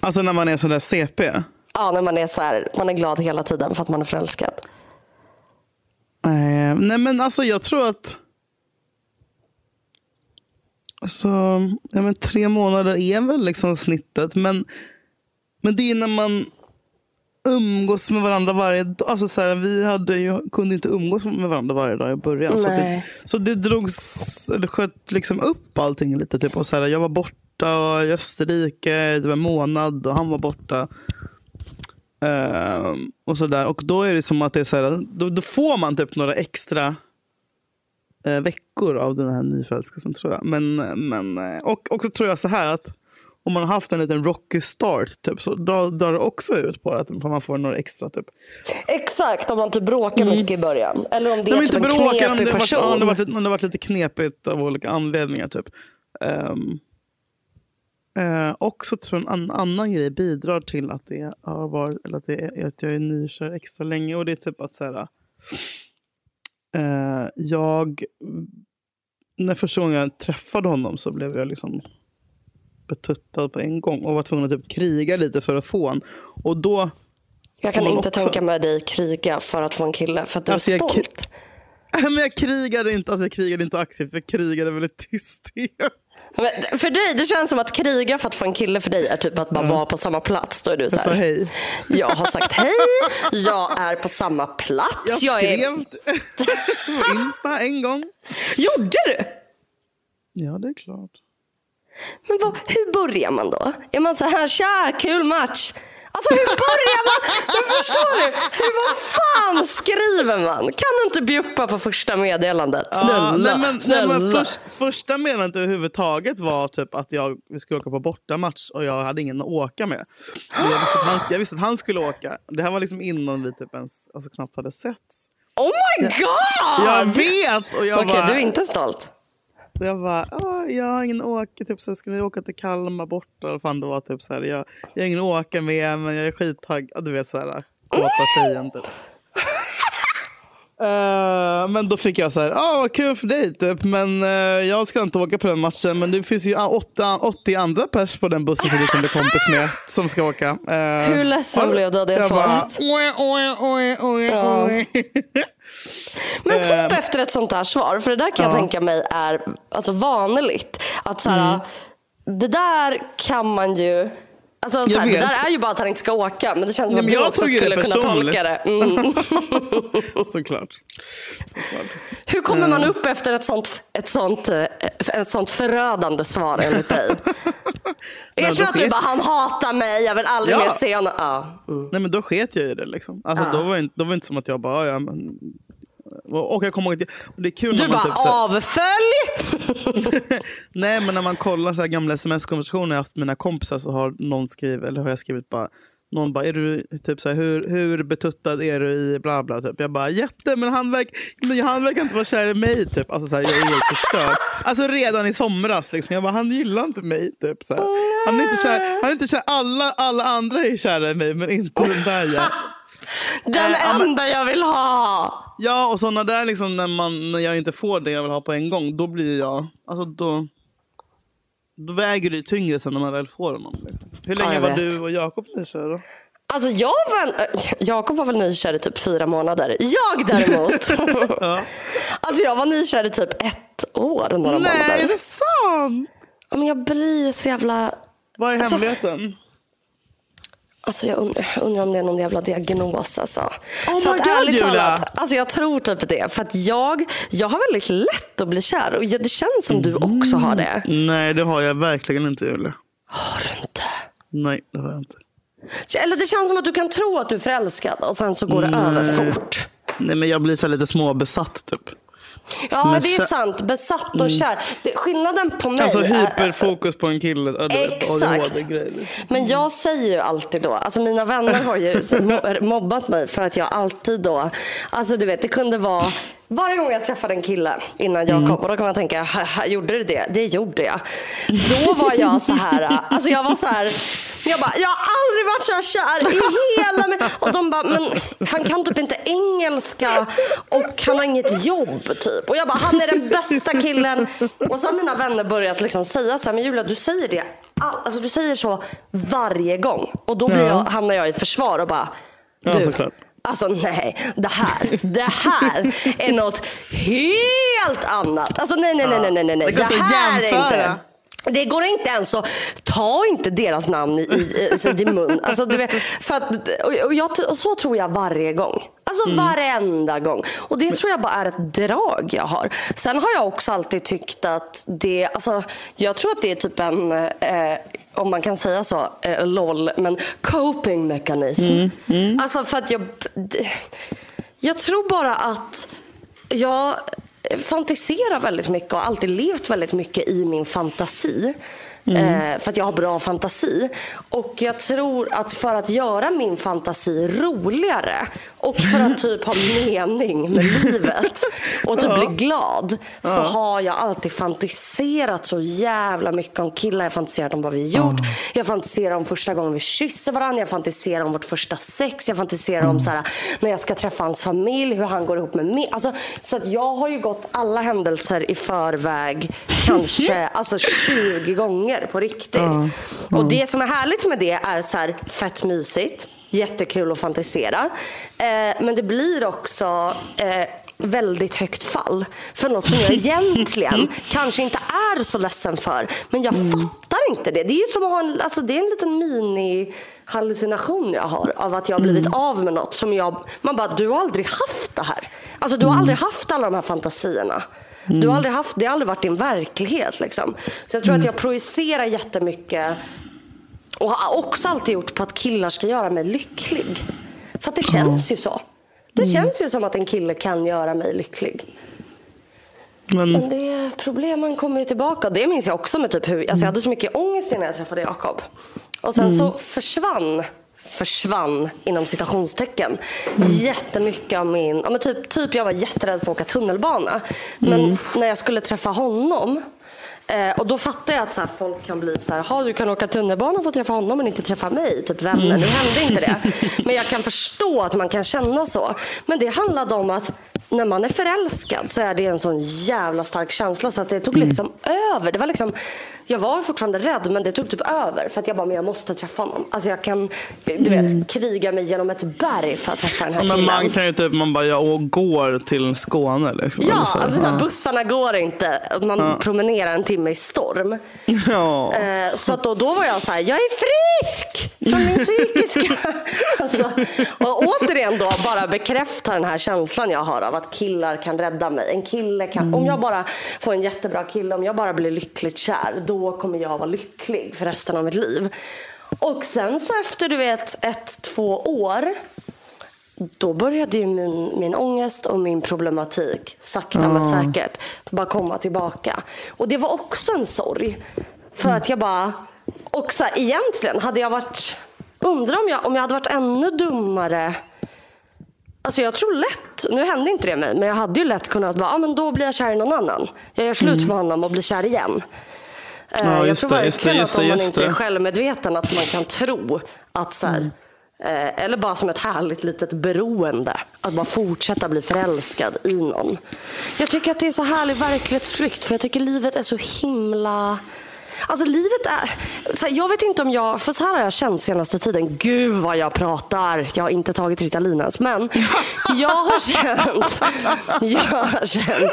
[SPEAKER 2] Alltså när man är sån där CP.
[SPEAKER 1] Ja, när man är så här, man är glad hela tiden för att man är förälskad.
[SPEAKER 2] Eh, nej men alltså jag tror att alltså, ja, men tre månader är väl liksom snittet. Men, men det är när man umgås med varandra varje dag. Alltså så här, vi hade ju, kunde inte umgås med varandra varje dag i början. Så det, så det drogs, eller sköt liksom upp allting lite. Typ. Och så här, jag var borta i Österrike det var en månad och han var borta. Ehm, och sådär. Och då är det som att det är så här, då, då får man typ några extra eh, veckor av den här nyförälskelsen tror jag. Men, men, eh, och, så tror jag så här att om man har haft en liten rocky start typ, så drar, drar det också ut på att man får några extra. Typ.
[SPEAKER 1] Exakt, om man typ bråkar mycket i början. Eller om det
[SPEAKER 2] De
[SPEAKER 1] är
[SPEAKER 2] inte
[SPEAKER 1] typ en
[SPEAKER 2] bråkar om
[SPEAKER 1] knepig
[SPEAKER 2] det har varit,
[SPEAKER 1] person.
[SPEAKER 2] det har varit, lite- om det varit lite knepigt av olika anledningar. Typ. Ehm, eh, och så tror jag en an, annan grej bidrar till att, det har varit, eller att, det är, att jag är nykär extra länge. Och det är typ att så här, eh, jag, när första gången jag träffade honom så blev jag liksom betuttad på en gång och var tvungen att typ kriga lite för att få honom. Och då
[SPEAKER 1] Jag kan inte
[SPEAKER 2] också-
[SPEAKER 1] tänka mig dig kriga för att få en kille för att du
[SPEAKER 2] Alltså,
[SPEAKER 1] är
[SPEAKER 2] jag-
[SPEAKER 1] stolt.
[SPEAKER 2] Men jag krigade inte, alltså jag krigade inte aktivt, jag krigade väl i tysthet.
[SPEAKER 1] Men för dig, det känns som att kriga för att få en kille för dig är typ att bara vara på samma plats. Då är du så
[SPEAKER 2] Jag
[SPEAKER 1] här,
[SPEAKER 2] hej.
[SPEAKER 1] jag har sagt hej, jag är på samma plats.
[SPEAKER 2] Jag
[SPEAKER 1] är...
[SPEAKER 2] skrev på Insta en gång.
[SPEAKER 1] Gjorde du?
[SPEAKER 2] Ja, det är klart.
[SPEAKER 1] Men vad, hur börjar man då? Är man så här, tja, kul match. Alltså hur börjar man? Men förstår du? Hur, vad fan skriver man? Kan du inte bjuppa på första meddelandet? Snälla,
[SPEAKER 2] Ja, nej, men,
[SPEAKER 1] snälla.
[SPEAKER 2] nej, men först, första meddelandet överhuvudtaget var typ att jag, vi skulle åka på bortamatch och jag hade ingen att åka med. Jag visste, att han, jag visste att han skulle åka. Det här var liksom innan vi typ ens, alltså, knappt hade setts.
[SPEAKER 1] Oh my god!
[SPEAKER 2] Jag vet! Och jag
[SPEAKER 1] Okej,
[SPEAKER 2] bara,
[SPEAKER 1] du är inte stolt.
[SPEAKER 2] Och jag bara, "Ah, jag har ingen åka, typ så här, ska ni åka till Kalmar borta? Eller fan det var typ så här, jag, jag har ingen åka med men jag är skittaggad. Du vet så här, kåta tjejen typ. Eh, men då fick jag så här, ah, vad kul för dig typ. Men eh, jag ska inte åka på den matchen. Men det finns ju 80, 80 andra pers på den bussen som du kan bli kompis med som ska åka. Eh,
[SPEAKER 1] Hur ledsen blev du av det
[SPEAKER 2] jag bara,
[SPEAKER 1] svaret?
[SPEAKER 2] oj, oj, oj, oj, oj.
[SPEAKER 1] Men typ
[SPEAKER 2] Eh,
[SPEAKER 1] efter ett sånt här svar, för det där kan jag
[SPEAKER 2] Ja.
[SPEAKER 1] tänka mig är alltså, vanligt. Att så här, Det där kan man ju... Alltså, så här, det där är ju bara att han inte ska åka, men det känns som
[SPEAKER 2] Nej,
[SPEAKER 1] att
[SPEAKER 2] men
[SPEAKER 1] du också skulle kunna tolka det. Mm.
[SPEAKER 2] Såklart. Såklart.
[SPEAKER 1] Hur kommer man upp efter ett sånt, ett sånt, eh, ett sånt förödande svar enligt dig?
[SPEAKER 2] Nej,
[SPEAKER 1] Erkänn att du bara, han hatar mig, jag vill aldrig
[SPEAKER 2] Ja.
[SPEAKER 1] mer se honom. Ja. Mm.
[SPEAKER 2] Nej men då sket jag i det liksom. Alltså,
[SPEAKER 1] Ja.
[SPEAKER 2] då, var det inte, då var det inte som att jag bara, "Ja, ja men... Och jag kommer ihåg, det är kul
[SPEAKER 1] Du
[SPEAKER 2] när man
[SPEAKER 1] bara,
[SPEAKER 2] typ så här-
[SPEAKER 1] avfölj!
[SPEAKER 2] Nej men när man kollar så här gamla sms-konversationer jag haft med mina kompisar så har någon skrivit, eller har jag skrivit bara någon bara, är du, typ så här, hur, hur betuttad är du i bla bla? Typ. Jag bara, jätte, men han, verk, men han verkar inte vara kär i mig. Typ. Alltså, så här, jag är helt förstörd. Alltså redan i somras. Liksom. Jag bara, han gillar inte mig. Typ, så här. Han är inte kär. Han är inte kär. Alla, alla andra är kära i mig, men inte den där. Ja,
[SPEAKER 1] Den
[SPEAKER 2] Eh, ja, men-
[SPEAKER 1] enda jag vill ha.
[SPEAKER 2] ja och sådana där, liksom, när, man, när jag inte får det jag vill ha på en gång, då blir jag... Alltså, då, då väger det tyngre sen när man väl får honom. Liksom. Hur
[SPEAKER 1] Ja,
[SPEAKER 2] länge
[SPEAKER 1] jag
[SPEAKER 2] var
[SPEAKER 1] vet.
[SPEAKER 2] du och Jakob nykära då?
[SPEAKER 1] Alltså jag var, äh, Jakob var väl nykär i typ fyra månader. Jag däremot.
[SPEAKER 2] Ja.
[SPEAKER 1] alltså jag var nykär i typ ett år och några
[SPEAKER 2] Nej, är
[SPEAKER 1] månader.
[SPEAKER 2] det sant?
[SPEAKER 1] Ja, Men jag blir så jävla...
[SPEAKER 2] Vad är
[SPEAKER 1] Alltså-
[SPEAKER 2] hemligheten?
[SPEAKER 1] Alltså jag undrar, undrar om det är någon jävla diagnos. Alltså.
[SPEAKER 2] Oh
[SPEAKER 1] För
[SPEAKER 2] my
[SPEAKER 1] att
[SPEAKER 2] God,
[SPEAKER 1] ärligt
[SPEAKER 2] Julia!
[SPEAKER 1] talat, alltså jag tror typ det. För att jag, jag har väldigt lätt att bli kär. Och det känns som du också har det.
[SPEAKER 2] Nej, det har jag verkligen inte, Julia.
[SPEAKER 1] Har du inte?
[SPEAKER 2] Nej, det har jag inte.
[SPEAKER 1] Eller det känns som att du kan tro att du är förälskad och sen så går det över fort.
[SPEAKER 2] Nej, men jag blir så lite småbesatt typ.
[SPEAKER 1] Ja,
[SPEAKER 2] Men
[SPEAKER 1] det är sant. Besatt och kär. Det, skillnaden på mig
[SPEAKER 2] Alltså
[SPEAKER 1] är...
[SPEAKER 2] hyperfokus på en kille. Ja, du vet,
[SPEAKER 1] Exakt.
[SPEAKER 2] Liksom.
[SPEAKER 1] Men jag säger ju alltid då, alltså mina vänner har ju mo- mobbat mig för att jag alltid då, alltså du vet det kunde vara varje gång jag träffade en kille innan Jakob och då kan man tänka, "Ha, ha, gjorde du det? Det gjorde jag. Då var jag så här, alltså jag var så här, jag bara, jag har aldrig varit så här kär i hela mitt... Och de bara, men han kan typ inte engelska och han har inget jobb typ. Och jag bara, han är den bästa killen. Och så har mina vänner börjat liksom säga så här, men Julia du säger det, all, alltså du säger så varje gång. Och då blir
[SPEAKER 2] Ja.
[SPEAKER 1] jag, hamnar jag i försvar och bara,
[SPEAKER 2] Ja,
[SPEAKER 1] du,
[SPEAKER 2] såklart.
[SPEAKER 1] Alltså nej, det här, det här är något helt annat. Alltså nej, nej, nej, nej, nej, nej, nej.
[SPEAKER 2] Det att
[SPEAKER 1] här är inte. Det går inte ens att ta inte deras namn i, i, i, i din mun. Alltså, vet, för att, och, jag, och så tror jag varje gång. Alltså
[SPEAKER 2] Mm.
[SPEAKER 1] varenda gång. Och det tror jag bara är ett drag jag har. Sen har jag också alltid tyckt att det, alltså, jag tror att det är typ en, eh, om man kan säga så, eh, LOL, men coping mekanism. Alltså för att jag, jag tror bara att jag fantiserar väldigt mycket och alltid levt väldigt mycket i min fantasi. Eh, för att jag har bra fantasi. Och jag tror att för att göra min fantasi roligare och för att typ ha mening med livet och typ bli glad så har jag alltid fantiserat så jävla mycket om killar. Jag fantiserat om vad vi gjort. Jag fantiserar om första gången vi kysser varandra. Jag fantiserar om vårt första sex. Jag fantiserar om så här, när jag ska träffa hans familj, hur han går ihop med mig. Alltså, så att jag har ju gått alla händelser i förväg kanske alltså 20 gånger på riktigt. Och det som är härligt med det är så här fett mysigt. Jättekul att fantisera. Eh, men det blir också eh, väldigt högt fall för något som jag egentligen kanske inte är så ledsen för. Men jag fattar inte det. Det är som att ha en, alltså det är en liten mini hallucination jag har av att jag har blivit av med något som jag, man bara, du har aldrig haft det här. Alltså du har aldrig haft alla de här fantasierna. Du har aldrig haft, det har aldrig varit din verklighet liksom. Så jag tror att jag projicerar jättemycket och har också alltid gjort på att killar ska göra mig lycklig. För att det känns ju så. Det känns ju som att en kille kan göra mig lycklig.
[SPEAKER 2] Men,
[SPEAKER 1] Men det, problemen kommer ju tillbaka. Det minns jag också med typ hur, alltså jag hade så mycket ångest innan jag träffade Jakob. Och sen så försvann försvann inom citationstecken jättemycket av min, ja men typ, typ jag var jätterädd för att åka tunnelbana. Men när jag skulle träffa honom Eh, och då fattar jag att så här, folk kan bli så här, "Jaha, du kan åka tunnelbana och få träffa honom men inte träffa mig, typ vänner. Nu hände inte det. Men jag kan förstå att man kan känna så. Men det handlade om att när man är förälskad så är det en sån jävla stark känsla så att det tog liksom över. Det var liksom, jag var fortfarande rädd men det tog typ över för att jag bara, men jag måste träffa honom. Alltså jag kan, du vet, kriga mig genom ett berg för att träffa den här
[SPEAKER 2] Men
[SPEAKER 1] killen.
[SPEAKER 2] man kan ju typ, man bara, jag går till Skåne liksom.
[SPEAKER 1] Ja,
[SPEAKER 2] så.
[SPEAKER 1] alltså, så här, bussarna går inte. Man promenerar en timme i storm.
[SPEAKER 2] ja.
[SPEAKER 1] Eh, så att då, då var jag så här, jag är frisk från min psykiska... alltså, och återigen då bara bekräfta den här känslan jag har av att killar kan rädda mig. En kille kan, Om jag bara får en jättebra kille, om jag bara blir lyckligt kär, då kommer jag vara lycklig för resten av mitt liv. Och sen så efter du vet ett, två år då började ju min, min ångest och min problematik sakta men säkert bara komma tillbaka. Och det var också en sorg. För att jag bara... Och så här, egentligen hade jag varit... Undrar om jag, om jag hade varit ännu dummare. Alltså jag tror lätt, nu hände inte det mig, men jag hade ju lätt kunnat bara, ah, men då blir jag kär i någon annan. Jag gör slut med honom och blir kär igen. Eh,
[SPEAKER 2] Ja,
[SPEAKER 1] jag tror
[SPEAKER 2] det, just det,
[SPEAKER 1] verkligen
[SPEAKER 2] just
[SPEAKER 1] att om man inte är självmedveten att man kan tro att så här, eh, eller bara som ett härligt litet beroende. Att bara fortsätta bli förälskad i någon. Jag tycker att det är så härlig verklighetsflykt för jag tycker livet är så himla Alltså livet är, här, jag vet inte om jag, för så här har jag känt senaste tiden. Gud vad jag pratar. Jag har inte tagit Ritalin ens. Men jag har känt, jag har känt,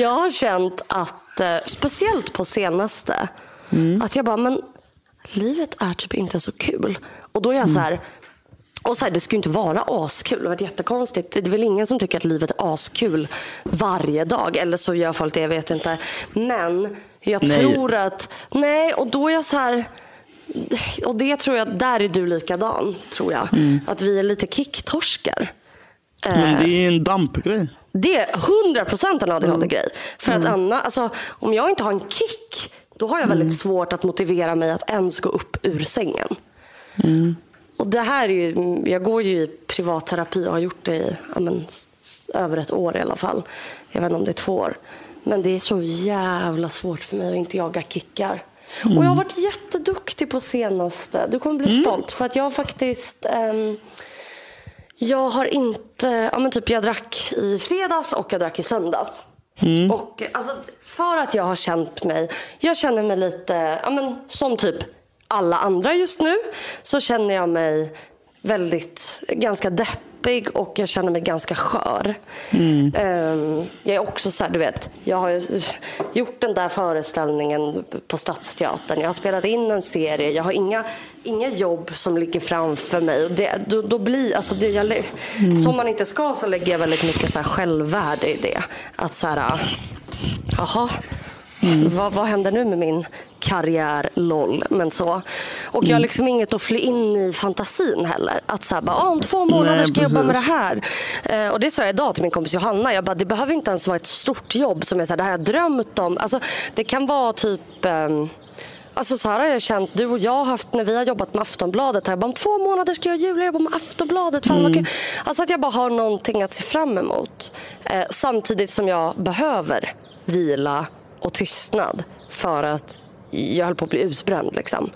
[SPEAKER 1] jag har känt att, eh, speciellt på senaste, att jag bara, men livet är typ inte så kul. Och då är jag så här, och så här, det ska ju inte vara askul. Det har varit jättekonstigt. Det är väl ingen som tycker att livet är askul varje dag. Eller så gör folk det, jag vet inte. Men jag
[SPEAKER 2] Nej.
[SPEAKER 1] tror att... Nej, och då är jag så här... Och det tror jag, där är du likadan, tror jag. Att vi är lite kicktorskar.
[SPEAKER 2] Men det är ju en dampgrej.
[SPEAKER 1] Det är 100% en ADHD-grej. För att Anna, alltså, om jag inte har en kick, då har jag väldigt svårt att motivera mig att ens gå upp ur sängen. Och det här är ju, jag går ju i privatterapi och har gjort det i ja, men, över ett år i alla fall. Jag vet inte om det är två år. Men det är så jävla svårt för mig att inte jaga kickar. Och jag har varit jätteduktig på senaste. Du kommer bli stolt. För att jag har faktiskt... ehm, jag har inte... Ja, men typ jag drack i fredags och jag drack i söndags. Och alltså, för att jag har känt mig... Jag känner mig lite ja, men, som typ alla andra just nu. Så känner jag mig väldigt, ganska deppig och jag känner mig ganska skör. Ehm, jag är också så här, du vet, jag har gjort den där föreställningen på Stadsteatern. Jag har spelat in en serie. Jag har inga, inga jobb som ligger framför mig. Och det, då, då blir, alltså det, jag, lä- Som man inte ska så lägger jag väldigt mycket så här självvärde i det. Att så här, jaha. Vad, vad händer nu med min karriär, LOL. Men så. Och jag har liksom inget att fly in i fantasin heller. Att så här, bara, "Ah, om två månader
[SPEAKER 2] Nej,
[SPEAKER 1] ska jag jobba med det här. Eh, och det sa jag idag till min kompis Johanna. Jag bara, det behöver inte ens vara ett stort jobb som är så här, det här har jag drömt om. Alltså, det kan vara typ ehm, Alltså så här har jag känt, du och jag har haft, när vi har jobbat med Aftonbladet, jag bara om två månader ska jag juljobba med Aftonbladet. Fan kul. Alltså att jag bara har någonting att se fram emot. Eh, samtidigt som jag behöver vila och tystnad för att jag höll på att bli utbränd. Liksom.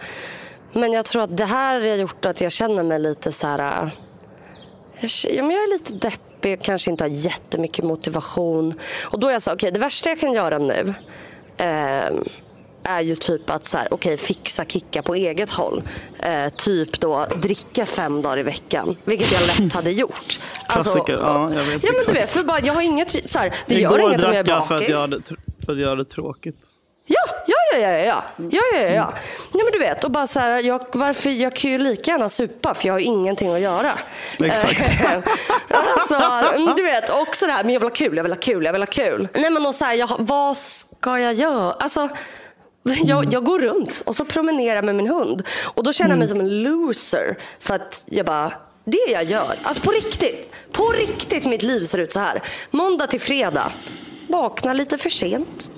[SPEAKER 1] Men jag tror att det här har gjort att jag känner mig lite så här... eh, jag, men är lite deppig och kanske inte har jättemycket motivation. Och då är jag så, okej det värsta jag kan göra nu ehm, är ju typ att så här, okej, fixa kicka på eget håll. Eh, typ då dricka fem dagar i veckan. Vilket jag lätt hade gjort.
[SPEAKER 2] Klassiker, ja, jag vet
[SPEAKER 1] ja, men du vet, för bara, jag har inget, så här, det gör
[SPEAKER 2] Igår
[SPEAKER 1] inget om jag är
[SPEAKER 2] jag för att
[SPEAKER 1] bakis.
[SPEAKER 2] jag hade, för att göra det tråkigt.
[SPEAKER 1] Ja, ja, ja, ja, ja, ja, ja, ja. ja. Nej, men du vet, och bara så här, jag, varför, jag kan ju lika gärna supa för jag har ju ingenting att göra.
[SPEAKER 2] Exakt.
[SPEAKER 1] Eh, alltså, du vet, också det här, men jag vill ha kul, jag vill ha kul, jag vill ha kul. Nej men och så här, jag, vad ska jag göra? Alltså, jag, jag, går runt och så promenerar med min hund. Och då känner jag mig mm. som en loser. För att jag bara, det jag gör. Alltså på riktigt. På riktigt mitt liv ser ut så här. Måndag till fredag. Vaknar lite för sent.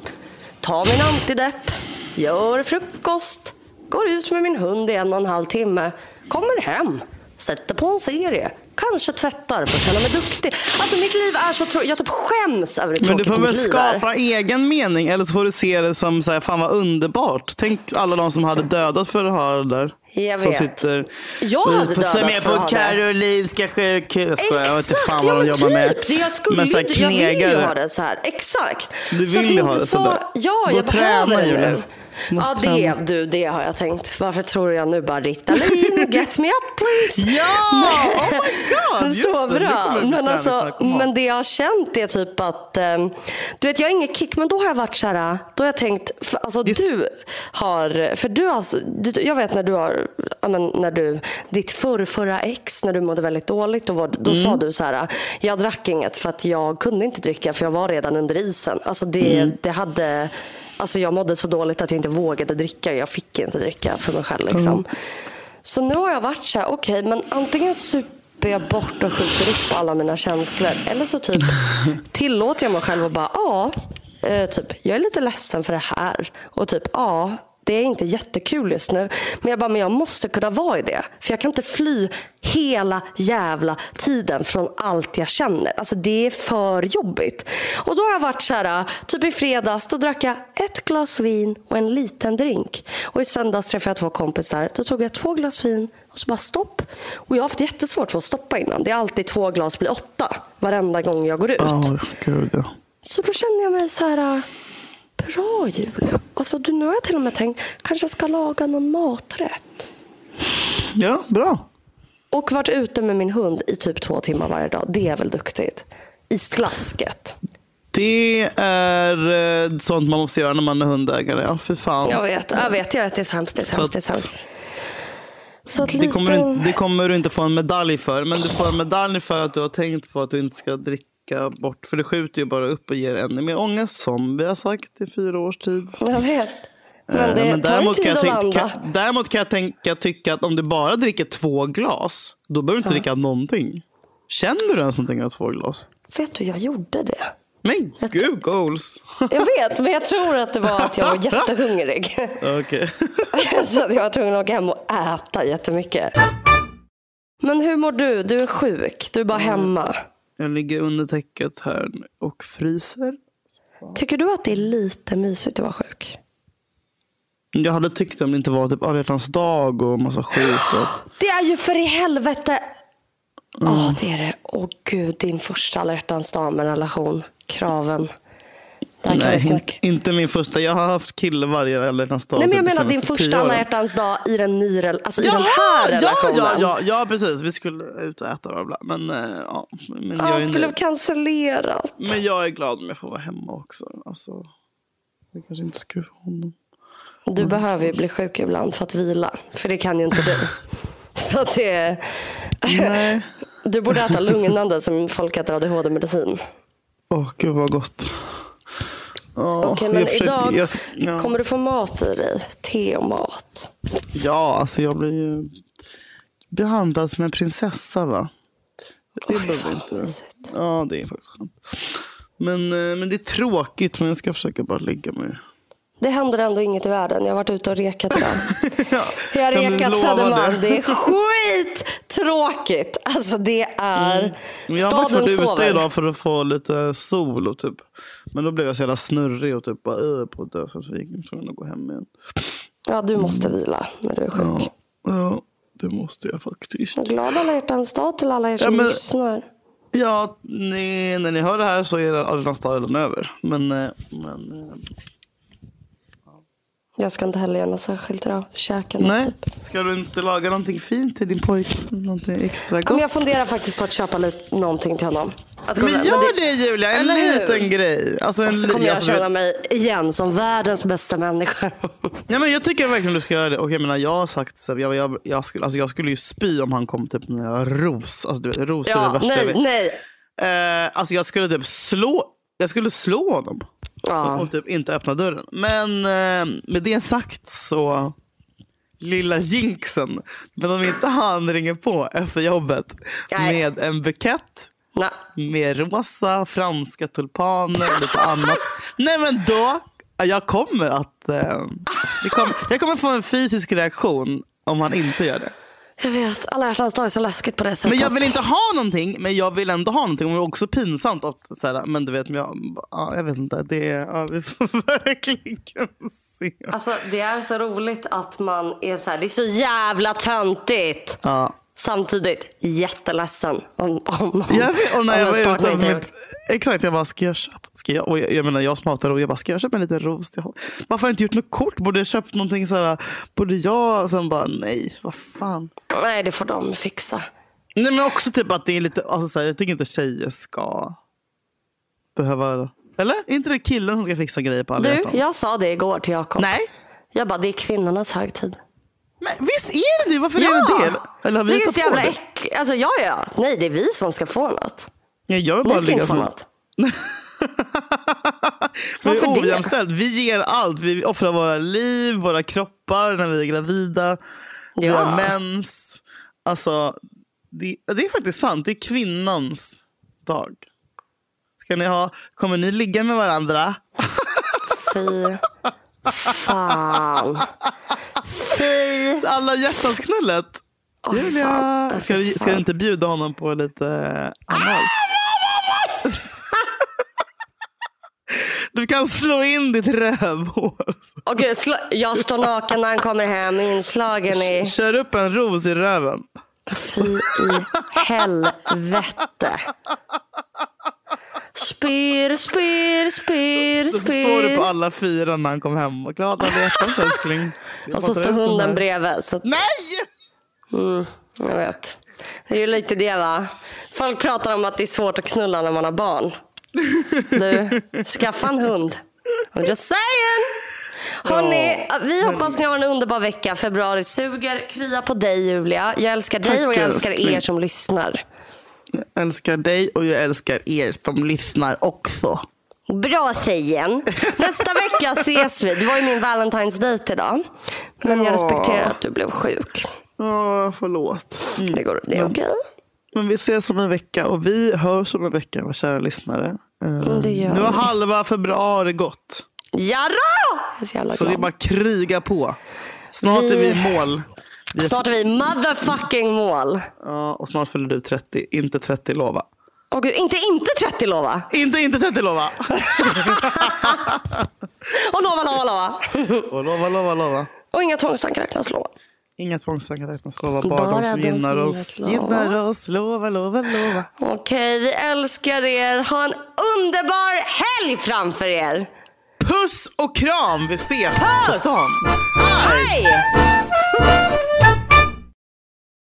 [SPEAKER 1] Tar min antidepp. Gör frukost. Går ut med min hund i en och en halv timme. Kommer hem. Sätter på en serie. Kanske tvättar för att känna mig duktig. Alltså mitt liv är så tråkigt. Jag typ skäms över hur
[SPEAKER 2] Men du
[SPEAKER 1] tråkigt
[SPEAKER 2] får väl skapa egen mening eller så får du se det som så här, fan vad underbart. Tänk alla de som hade dödat för att ha det där.
[SPEAKER 1] Jag
[SPEAKER 2] Som
[SPEAKER 1] vet.
[SPEAKER 2] sitter
[SPEAKER 1] Jag hade
[SPEAKER 2] på, som är på. Karolinska sjukhus. Jag vet inte fan vad de jobbar med.
[SPEAKER 1] typ. Det jag skulle ju, jag vill ju ha det så här. Exakt.
[SPEAKER 2] Du vill ju ha det
[SPEAKER 1] så,
[SPEAKER 2] sådär.
[SPEAKER 1] Ja,
[SPEAKER 2] Gå
[SPEAKER 1] jag behöver det nu.
[SPEAKER 2] Måste
[SPEAKER 1] Ja, det, du, det har jag tänkt. Varför tror jag nu bara Ritalin, get me up please.
[SPEAKER 2] Ja! Oh my god! Just
[SPEAKER 1] så
[SPEAKER 2] det,
[SPEAKER 1] bra.
[SPEAKER 2] det
[SPEAKER 1] Men, alltså, men det jag har känt är typ att, ehm, du vet jag har ingen kick men då har jag varit så här, då har jag tänkt, för, alltså
[SPEAKER 2] Just-
[SPEAKER 1] du har, för du har, du, jag vet när du har, men när du, ditt förr, förra ex, när du mådde väldigt dåligt, då, var, då
[SPEAKER 2] Mm.
[SPEAKER 1] sa du så här, jag drack inget för att jag kunde inte dricka för jag var redan under isen. Alltså det,
[SPEAKER 2] Mm.
[SPEAKER 1] det hade, alltså jag mådde så dåligt att jag inte vågade dricka, jag fick inte dricka för mig själv liksom.
[SPEAKER 2] Mm.
[SPEAKER 1] Så nu har jag varit så här, okej, men antingen super jag bort och skjuter upp alla mina känslor. Eller så typ tillåter jag mig själv att bara, ja, eh, typ, jag är lite ledsen för det här. Och typ, ja, det är inte jättekul just nu. Men jag bara, men jag måste kunna vara i det. För jag kan inte fly hela jävla tiden från allt jag känner. Alltså det är för jobbigt. Och då har jag varit så här, typ i fredags, då drack jag ett glas vin och en liten drink. Och i söndags träffade jag två kompisar. Då tog jag två glas vin och så bara stopp. Och jag har haft jättesvårt för att stoppa innan. Det är alltid två glas blir åtta varenda gång jag går ut.
[SPEAKER 2] Ja, gud ja.
[SPEAKER 1] Så då känner jag mig så här, bra Julia. Alltså, du, nu har jag till och med tänkt, kanske jag ska laga någon maträtt.
[SPEAKER 2] Ja, bra.
[SPEAKER 1] Och varit ute med min hund i typ två timmar varje dag. Det är väl duktigt? I slasket.
[SPEAKER 2] Det är eh, sånt man måste göra när man är hundägare. Ja, för fan.
[SPEAKER 1] Jag vet, jag vet, jag vet. Det är så hemskt. Det är så, hemskt. Det är så hemskt. Så
[SPEAKER 2] Det
[SPEAKER 1] lite...
[SPEAKER 2] kommer, du- det kommer du inte få en medalj för. Men du får en medalj för att du har tänkt på att du inte ska dricka bort. För det skjuter ju bara upp och ger ännu mer ångest. Som vi har sagt i fyra års tid.
[SPEAKER 1] Jag vet. Men
[SPEAKER 2] Eh,
[SPEAKER 1] det tar ju
[SPEAKER 2] däremot,
[SPEAKER 1] tid
[SPEAKER 2] kan jag tänka, kan, däremot kan jag tänka, tycka att om du bara dricker två glas. Då behöver du inte dricka någonting. Känner du ens någonting av två glas?
[SPEAKER 1] Vet du, jag gjorde det.
[SPEAKER 2] Men gud, goals.
[SPEAKER 1] Jag vet, men jag tror att det var att jag var jättehungrig.
[SPEAKER 2] Okej.
[SPEAKER 1] Så jag var tvungen att åka hem och äta jättemycket. Men hur mår du? Du är sjuk. Du är bara hemma.
[SPEAKER 2] Jag ligger under täcket här och fryser.
[SPEAKER 1] Tycker du att det är lite mysigt att vara sjuk?
[SPEAKER 2] Jag hade tyckt om det inte var typ alla dag och massa skit. Och...
[SPEAKER 1] Det är ju för i helvete. Ja,
[SPEAKER 2] Mm.
[SPEAKER 1] det är det. Åh gud, din första alla dag med relation. Kraven. Vi
[SPEAKER 2] Nej, inte min första. Jag har haft kille varje alla hjärtans dag.
[SPEAKER 1] Nej, men jag menar din första alla
[SPEAKER 2] åren.
[SPEAKER 1] hjärtans dag i den, ny, alltså i den
[SPEAKER 2] Jaha,
[SPEAKER 1] här
[SPEAKER 2] ja,
[SPEAKER 1] relationen.
[SPEAKER 2] ja, ja, ja, precis. Vi skulle ut och äta bla, bla. Men, eh, ja, men, jag är
[SPEAKER 1] Allt blev cancellerat.
[SPEAKER 2] men jag är glad om jag får vara hemma också. Alltså, jag kanske inte ska få honom.
[SPEAKER 1] Du behöver ju bli sjuk ibland för att vila. För det kan ju inte du. Så det.
[SPEAKER 2] Nej.
[SPEAKER 1] Du borde äta lugnande som folk äter ADHD-medicin.
[SPEAKER 2] Åh, gud vad gott. Oh,
[SPEAKER 1] Okej, men idag kommer du få mat i dig. Te och mat.
[SPEAKER 2] Ja, alltså jag blir ju behandlad som en prinsessa va? Det
[SPEAKER 1] Oj,
[SPEAKER 2] behöver inte.
[SPEAKER 1] mysigt.
[SPEAKER 2] Ja, det är faktiskt skönt. Men, eh, men det är tråkigt, men jag ska försöka bara lägga mig.
[SPEAKER 1] Det händer ändå inget i världen. Jag har varit ute och rekat idag.
[SPEAKER 2] Ja,
[SPEAKER 1] Jag har rekat Södermalm.
[SPEAKER 2] det?
[SPEAKER 1] Det är skittråkigt. Alltså det är...
[SPEAKER 2] Mm. Jag har faktiskt varit ute
[SPEAKER 1] sover.
[SPEAKER 2] idag för att få lite sol. Och typ. Men då blev jag så jävla snurrig och typ bara äh, på dö. Så jag gick tvungen att gå hem igen.
[SPEAKER 1] Ja, du måste vila när du är sjuk.
[SPEAKER 2] Ja, ja, det måste jag faktiskt.
[SPEAKER 1] Glad alla hjärtans dag till alla er som
[SPEAKER 2] Ja, men-
[SPEAKER 1] lyssnar.
[SPEAKER 2] Ja, ni, när ni hör det här så är alla hjärtans dag redan över. Men, eh, men eh,
[SPEAKER 1] Jag ska inte heller göra något särskilt idag. Käka något
[SPEAKER 2] nej.
[SPEAKER 1] typ.
[SPEAKER 2] Ska du inte laga någonting fint till din pojke? Någonting extra
[SPEAKER 1] Ja,
[SPEAKER 2] gott?
[SPEAKER 1] men jag funderar faktiskt på att köpa lite, någonting till honom. Att
[SPEAKER 2] Men gör
[SPEAKER 1] det-
[SPEAKER 2] det Julia, en
[SPEAKER 1] Eller hur?
[SPEAKER 2] liten grej. Alltså en
[SPEAKER 1] Och så kommer jag
[SPEAKER 2] alltså,
[SPEAKER 1] känna mig igen som världens bästa människa.
[SPEAKER 2] Nej, men jag tycker verkligen du ska göra det. Och jag, menar, jag har sagt så här, jag, jag, jag, skulle, alltså, jag skulle ju spy om han kom typ med ros. Alltså, du vet, ros är det
[SPEAKER 1] ja,
[SPEAKER 2] värsta jag
[SPEAKER 1] nej,
[SPEAKER 2] vet.
[SPEAKER 1] nej.
[SPEAKER 2] Eh, alltså jag skulle typ slå, jag skulle slå honom.
[SPEAKER 1] Ja.
[SPEAKER 2] Och typ inte öppna dörren. Men eh, med det sagt så, lilla jinxen. Men om inte han ringer på efter jobbet
[SPEAKER 1] Nej.
[SPEAKER 2] med en bukett
[SPEAKER 1] Nej.
[SPEAKER 2] med rosa franska tulpaner och lite annat. Nej men då, jag kommer att, eh, det kom, jag kommer få en fysisk reaktion om han inte gör det.
[SPEAKER 1] Jag vet, alla hjärtans dag är så läskigt på det sättet.
[SPEAKER 2] Men jag vill inte ha någonting, men jag vill ändå ha någonting. Och det är också pinsamt. Att, så här, men du vet, men jag, ja, jag vet inte. Det är, ja, vi får verkligen se.
[SPEAKER 1] Alltså det är så roligt att man är så här, det är så jävla töntigt.
[SPEAKER 2] Ja.
[SPEAKER 1] Samtidigt jätteledsen om, om, om,
[SPEAKER 2] Jag vet, och när jag var ute
[SPEAKER 1] inte
[SPEAKER 2] med. Exakt, jag bara, ska jag köpa? Ska jag, och jag, jag menar, jag smakar och jag bara, ska jag köpa en liten ros till honom? Varför har jag inte gjort något kort? Borde jag köpt någonting så här, borde jag? Sen bara, nej, vad fan.
[SPEAKER 1] Nej det får de fixa.
[SPEAKER 2] Nej men också typ att det är lite, alltså så här, jag tycker inte tjejer ska behöva, eller? Är inte det killen som ska fixa grejer på alla
[SPEAKER 1] Du,
[SPEAKER 2] hjärtans?
[SPEAKER 1] jag sa det igår till Jakob.
[SPEAKER 2] Nej.
[SPEAKER 1] Jag bara, det är kvinnornas högtid.
[SPEAKER 2] Men visst är det det? Varför
[SPEAKER 1] Ja!
[SPEAKER 2] är det det? Eller har vi
[SPEAKER 1] det är så jävla äckligt. Alltså ja, ja. Nej, det är vi som ska få något.
[SPEAKER 2] Ja, jag vill bara
[SPEAKER 1] Ni ska inte få något. Varför det?
[SPEAKER 2] ojämställt. Vi ger allt. Vi offrar våra liv, våra kroppar när vi är gravida. Vi
[SPEAKER 1] Ja.
[SPEAKER 2] har mens. Alltså, det, det är faktiskt sant. Det är kvinnans dag. Ska ni ha, kommer ni ligga med varandra?
[SPEAKER 1] Fy fan. Fy.
[SPEAKER 2] Alla hjärtans knullet.
[SPEAKER 1] Fy
[SPEAKER 2] Julia, ska, du- ska du inte bjuda honom på lite anal? Du kan slå in ditt rövhår.
[SPEAKER 1] Gud, slå- jag står naken när han kommer hem inslagen i...
[SPEAKER 2] Kör upp en ros i röven.
[SPEAKER 1] Fy i helvete. Spyr, spyr, spyr,
[SPEAKER 2] Så står du på
[SPEAKER 1] spyr.
[SPEAKER 2] alla fyra när han kom hem. Och glada hjärtans älskling.
[SPEAKER 1] Och så står hunden bredvid. Så att,
[SPEAKER 2] Nej!
[SPEAKER 1] jag vet. Det är ju lite det va. Folk pratar om att det är svårt att knulla när man har barn. Du, skaffa en hund. I'm just saying. Hörrni, vi hoppas ni har en underbar vecka. Februari suger. Krya på dig Julia. Jag älskar dig
[SPEAKER 2] Tack,
[SPEAKER 1] och jag älskar
[SPEAKER 2] älskling.
[SPEAKER 1] er som lyssnar.
[SPEAKER 2] Jag älskar dig och jag älskar er som lyssnar också.
[SPEAKER 1] Bra tjejen. Nästa vecka ses vi. Det var ju min Valentine's date idag. Men jag
[SPEAKER 2] Ja.
[SPEAKER 1] respekterar att du blev sjuk.
[SPEAKER 2] Åh, förlåt. Mm.
[SPEAKER 1] Det, går, det är okej.
[SPEAKER 2] Men vi ses om en vecka och vi hörs om en vecka, våra kära lyssnare. Eh,
[SPEAKER 1] Mm, det gör
[SPEAKER 2] nu har halva februari gått.
[SPEAKER 1] Är så
[SPEAKER 2] Så det är bara kriga på. Snart
[SPEAKER 1] Vi-
[SPEAKER 2] är vi i mål. Vi
[SPEAKER 1] Snart är vi motherfucking mål.
[SPEAKER 2] Ja, och snart fyller du 30. Inte 30 lova.
[SPEAKER 1] Åh gud, inte inte 30 lova.
[SPEAKER 2] Inte inte 30 lova.
[SPEAKER 1] Och lova, lova, lova.
[SPEAKER 2] och lova, lova, lova.
[SPEAKER 1] Och inga tvångstankar räknas lova.
[SPEAKER 2] Inga tvångstankar räknas lova. Bara,
[SPEAKER 1] Bara
[SPEAKER 2] de som gynnar oss. Gynnar oss. Lova, lova, lova.
[SPEAKER 1] Okej, vi älskar er. Ha en underbar helg framför er.
[SPEAKER 2] Puss och kram. Vi ses på
[SPEAKER 1] Puss!
[SPEAKER 2] stan.
[SPEAKER 1] Hej!